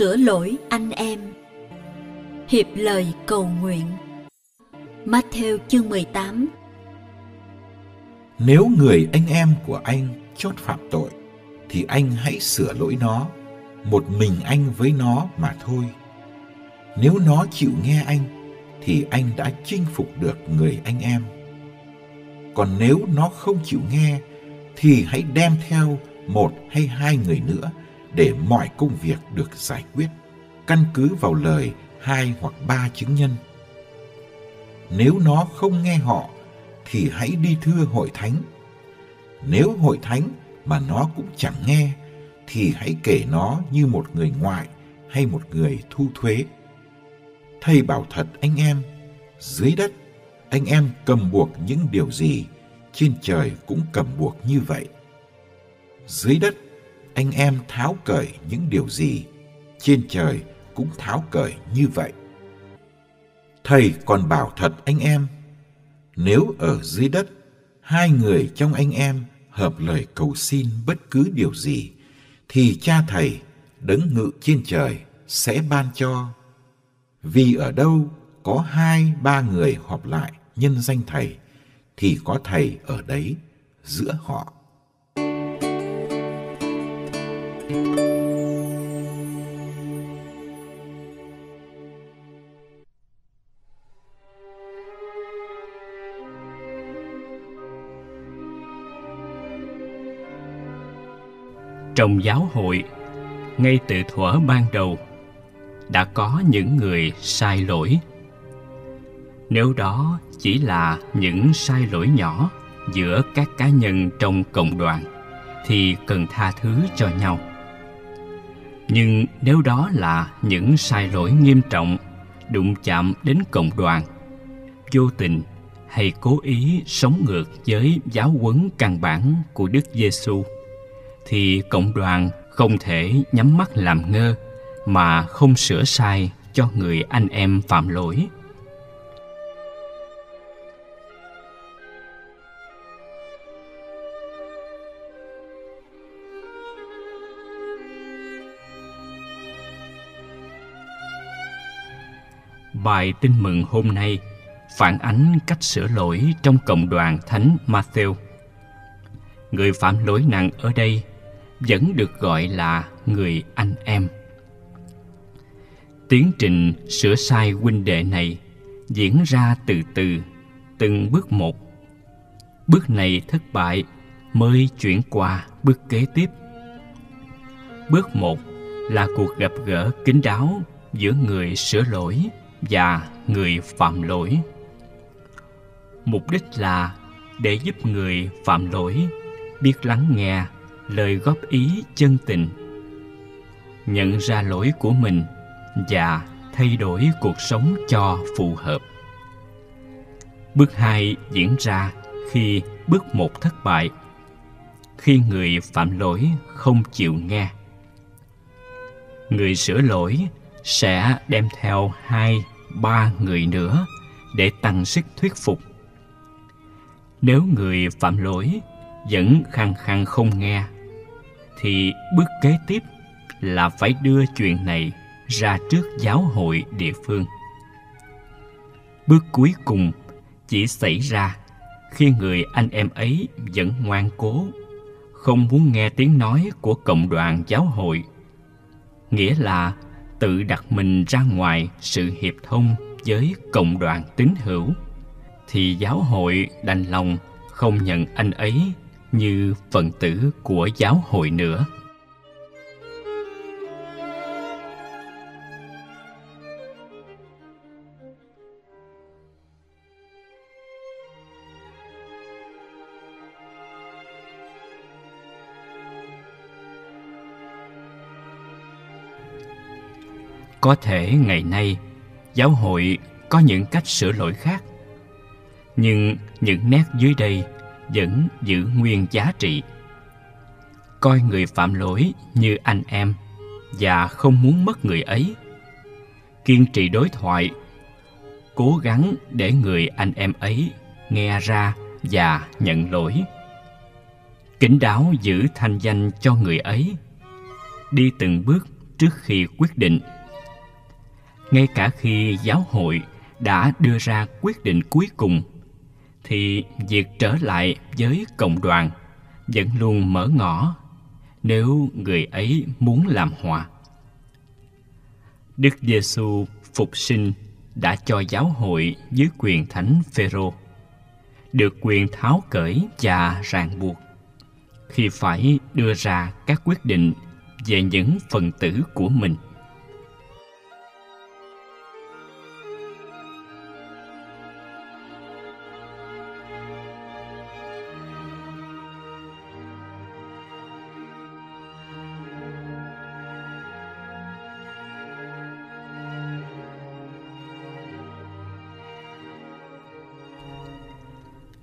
Sửa lỗi anh em hiệp lời cầu nguyện Matthew chương 18 Nếu người anh em của anh chót phạm tội, thì anh hãy sửa lỗi nó, một mình anh với nó mà thôi. Nếu nó chịu nghe anh, thì anh đã chinh phục được người anh em. Còn nếu nó không chịu nghe, thì hãy đem theo một hay hai người nữa để mọi công việc được giải quyết căn cứ vào lời hai hoặc ba chứng nhân. Nếu nó không nghe họ thì hãy đi thưa hội thánh. Nếu hội thánh mà nó cũng chẳng nghe thì hãy kể nó như một người ngoại hay một người thu thuế. Thầy bảo thật anh em, dưới đất anh em cầm buộc những điều gì, trên trời cũng cầm buộc như vậy. Dưới đất anh em tháo cởi những điều gì, trên trời cũng tháo cởi như vậy. Thầy còn bảo thật anh em, nếu ở dưới đất, hai người trong anh em hợp lời cầu xin bất cứ điều gì, thì cha thầy đấng ngự trên trời sẽ ban cho. Vì ở đâu có hai ba người họp lại nhân danh thầy, thì có thầy ở đấy giữa họ. Trong giáo hội, ngay từ thuở ban đầu, đã có những người sai lỗi. Nếu đó chỉ là những sai lỗi nhỏ giữa các cá nhân trong cộng đoàn, thì cần tha thứ cho nhau. Nhưng nếu đó là những sai lỗi nghiêm trọng đụng chạm đến cộng đoàn, vô tình hay cố ý sống ngược với giáo huấn căn bản của Đức Giêsu thì cộng đoàn không thể nhắm mắt làm ngơ mà không sửa sai cho người anh em phạm lỗi. Bài tin mừng hôm nay phản ánh cách sửa lỗi trong cộng đoàn Thánh Matthew. Người phạm lỗi nặng ở đây vẫn được gọi là người anh em. Tiến trình sửa sai huynh đệ này diễn ra từ từ, từng bước một. Bước này thất bại mới chuyển qua bước kế tiếp. Bước một là cuộc gặp gỡ kín đáo giữa người sửa lỗi và người phạm lỗi. Mục đích là để giúp người phạm lỗi biết lắng nghe lời góp ý chân tình, nhận ra lỗi của mình và thay đổi cuộc sống cho phù hợp bước hai diễn ra khi bước một thất bại, khi người phạm lỗi không chịu nghe người sửa lỗi sẽ đem theo hai, ba người nữa để tăng sức thuyết phục. Nếu người phạm lỗi vẫn khăng khăng không nghe, thì bước kế tiếp là phải đưa chuyện này ra trước giáo hội địa phương. Bước cuối cùng chỉ xảy ra khi người anh em ấy vẫn ngoan cố, không muốn nghe tiếng nói của cộng đoàn giáo hội, nghĩa là tự đặt mình ra ngoài sự hiệp thông với cộng đoàn tín hữu, thì giáo hội đành lòng không nhận anh ấy như phần tử của giáo hội nữa. Có thể ngày nay, giáo hội có những cách sửa lỗi khác. Nhưng những nét dưới đây vẫn giữ nguyên giá trị. Coi người phạm lỗi như anh em và không muốn mất người ấy. Kiên trì đối thoại, cố gắng để người anh em ấy nghe ra và nhận lỗi. Kính đáo giữ thanh danh cho người ấy. Đi từng bước trước khi quyết định ngay cả khi giáo hội đã đưa ra quyết định cuối cùng, thì việc trở lại với cộng đoàn vẫn luôn mở ngỏ nếu người ấy muốn làm hòa. Đức Giêsu phục sinh đã cho giáo hội dưới quyền thánh Phêrô được quyền tháo cởi và ràng buộc khi phải đưa ra các quyết định về những phần tử của mình.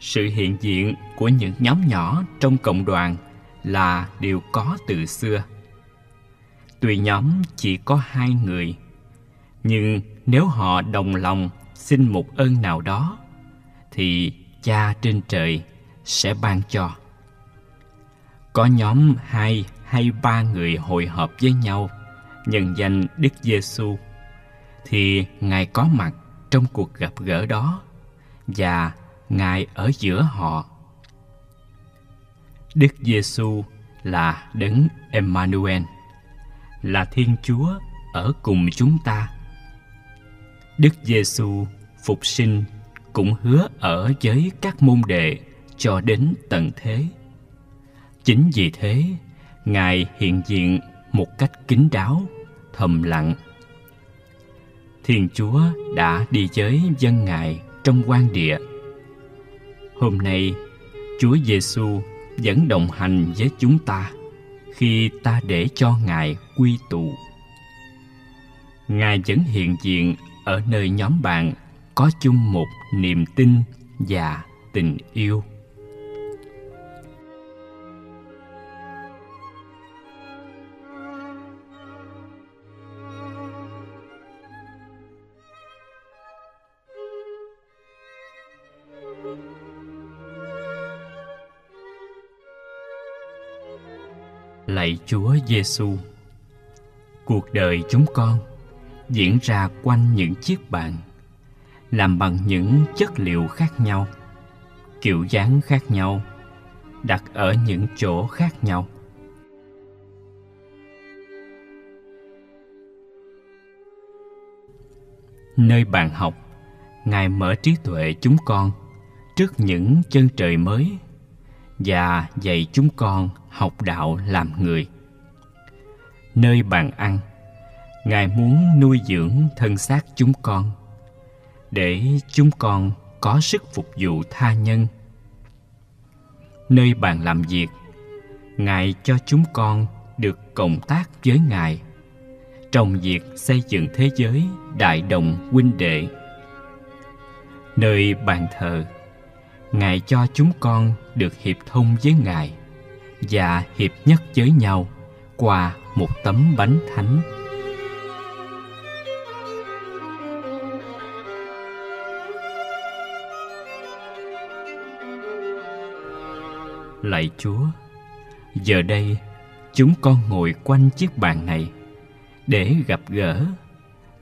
Sự hiện diện của những nhóm nhỏ trong cộng đoàn là điều có từ xưa. Tuy nhóm chỉ có hai người, nhưng nếu họ đồng lòng xin một ơn nào đó, thì cha trên trời sẽ ban cho. Có nhóm hai hay ba người hội họp với nhau, nhân danh đức giêsu thì ngài có mặt trong cuộc gặp gỡ đó và ngài ở giữa họ. Đức giêsu là đấng emmanuel là thiên chúa ở cùng chúng ta. Đức giêsu phục sinh cũng hứa ở với các môn đệ cho đến tận thế. Chính vì thế, ngài hiện diện một cách kín đáo, thầm lặng. Thiên chúa đã đi với dân ngài trong quan địa. Hôm nay, Chúa Giêsu vẫn đồng hành với chúng ta khi ta để cho Ngài quy tụ. Ngài vẫn hiện diện ở nơi nhóm bạn có chung một niềm tin và tình yêu. Lạy Chúa Giêsu. Cuộc đời chúng con diễn ra quanh những chiếc bàn làm bằng những chất liệu khác nhau, kiểu dáng khác nhau, đặt ở những chỗ khác nhau. Nơi bàn học, Ngài mở trí tuệ chúng con trước những chân trời mới và dạy chúng con học đạo làm người. Nơi bàn ăn, Ngài muốn nuôi dưỡng thân xác chúng con để chúng con có sức phục vụ tha nhân. Nơi bàn làm việc, Ngài cho chúng con được cộng tác với Ngài trong việc xây dựng thế giới đại đồng huynh đệ. Nơi bàn thờ, Ngài cho chúng con được hiệp thông với Ngài và hiệp nhất với nhau qua một tấm bánh thánh. Lạy Chúa, giờ đây chúng con ngồi quanh chiếc bàn này để gặp gỡ,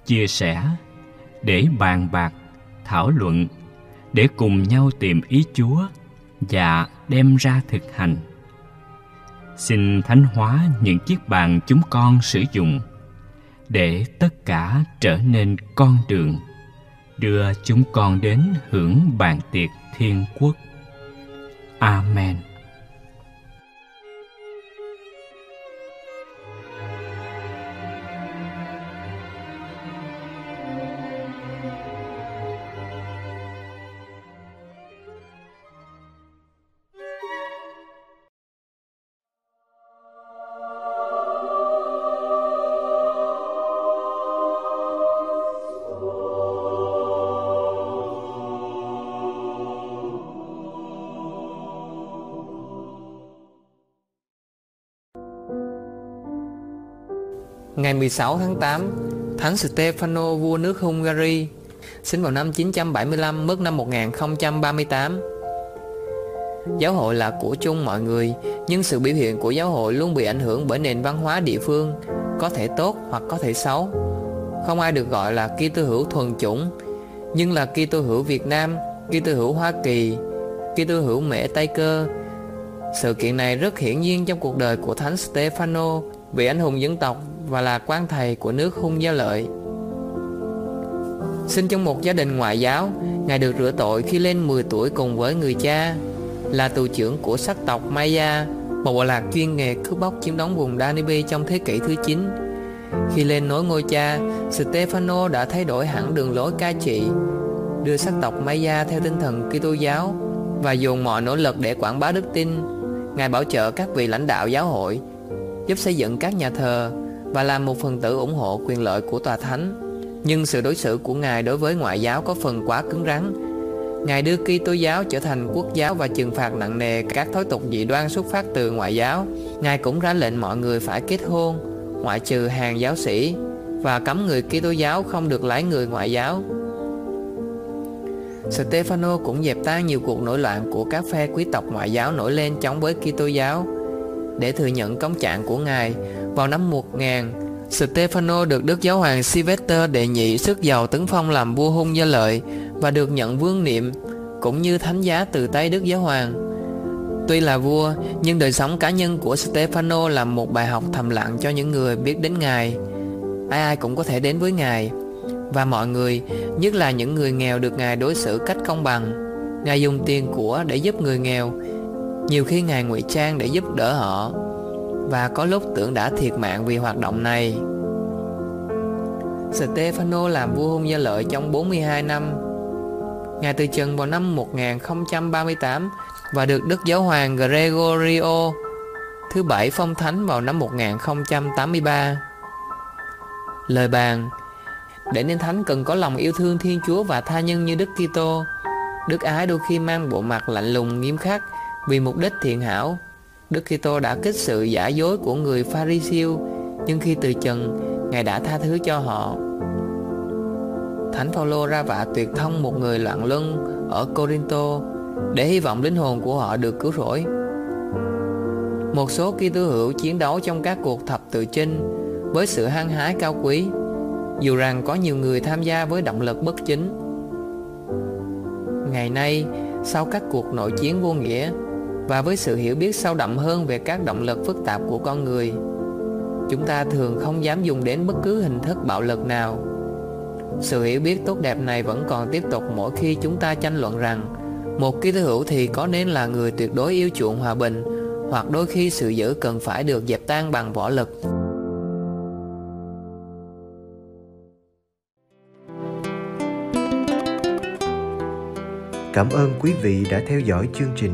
chia sẻ, để bàn bạc, thảo luận để cùng nhau tìm ý Chúa và đem ra thực hành. Xin thánh hóa những chiếc bàn chúng con sử dụng để tất cả trở nên con đường, đưa chúng con đến hưởng bàn tiệc thiên quốc. Amen. Ngày 16 tháng 8, Thánh Stefano vua nước Hungary, sinh vào năm 975, mất năm 1038. Giáo hội là của chung mọi người, nhưng sự biểu hiện của giáo hội luôn bị ảnh hưởng bởi nền văn hóa địa phương, có thể tốt hoặc có thể xấu. Không ai được gọi là Kitô hữu thuần chủng, nhưng là Kitô hữu Việt Nam, Kitô hữu Hoa Kỳ, Kitô hữu Mễ Tây Cơ. Sự kiện này rất hiển nhiên trong cuộc đời của Thánh Stefano, vị anh hùng dân tộc và là quan thầy của nước Hung Gia Lợi. Sinh trong một gia đình ngoại giáo, Ngài được rửa tội khi lên 10 tuổi cùng với người cha, là tù trưởng của sắc tộc Maya, một bộ lạc chuyên nghề cướp bóc chiếm đóng vùng Danube trong thế kỷ thứ 9. Khi lên nối ngôi cha, Stefano đã thay đổi hẳn đường lối cai trị, đưa sắc tộc Maya theo tinh thần Kitô giáo và dùng mọi nỗ lực để quảng bá đức tin. Ngài bảo trợ các vị lãnh đạo giáo hội, giúp xây dựng các nhà thờ, và là một phần tử ủng hộ quyền lợi của tòa thánh. Nhưng sự đối xử của Ngài đối với ngoại giáo có phần quá cứng rắn. Ngài đưa Kitô giáo trở thành quốc giáo và trừng phạt nặng nề các thói tục dị đoan xuất phát từ ngoại giáo. Ngài cũng ra lệnh mọi người phải kết hôn, ngoại trừ hàng giáo sĩ và cấm người Kitô giáo không được lấy người ngoại giáo. Stefano cũng dẹp tan nhiều cuộc nổi loạn của các phe quý tộc ngoại giáo nổi lên chống với Kitô giáo. Để thừa nhận công trạng của Ngài, vào năm 1000, Stefano được Đức Giáo hoàng Sylvester đệ nhị sức giàu tấn phong làm vua hung gia lợi và được nhận vương niệm cũng như thánh giá từ tay Đức Giáo hoàng. Tuy là vua, nhưng đời sống cá nhân của Stefano là một bài học thầm lặng cho những người biết đến Ngài. Ai ai cũng có thể đến với Ngài. Và mọi người, nhất là những người nghèo được Ngài đối xử cách công bằng. Ngài dùng tiền của để giúp người nghèo. Nhiều khi Ngài ngụy trang để giúp đỡ họ và có lúc tưởng đã thiệt mạng vì hoạt động này. Stefano làm vua hung gia lợi trong 42 năm. Ngài từ trần vào năm 1038 và được Đức Giáo hoàng Gregorio thứ bảy phong thánh vào năm 1083. Lời bàn, Để nên thánh cần có lòng yêu thương Thiên Chúa và tha nhân như Đức Kitô. Đức ái đôi khi mang bộ mặt lạnh lùng, nghiêm khắc vì mục đích thiện hảo Đức Kitô đã kích sự giả dối của người pha ri siêu nhưng khi từ trần, Ngài đã tha thứ cho họ. Thánh Phaolô ra vạ tuyệt thông một người loạn luân ở Corinto để hy vọng linh hồn của họ được cứu rỗi. Một số Kitô hữu chiến đấu trong các cuộc thập tự chinh với sự hăng hái cao quý, dù rằng có nhiều người tham gia với động lực bất chính. Ngày nay, sau các cuộc nội chiến vô nghĩa, và với sự hiểu biết sâu đậm hơn về các động lực phức tạp của con người, chúng ta thường không dám dùng đến bất cứ hình thức bạo lực nào. Sự hiểu biết tốt đẹp này vẫn còn tiếp tục mỗi khi chúng ta tranh luận rằng một ký hữu thì có nên là người tuyệt đối yêu chuộng hòa bình, hoặc đôi khi sự dữ cần phải được dẹp tan bằng võ lực. Cảm ơn quý vị đã theo dõi chương trình.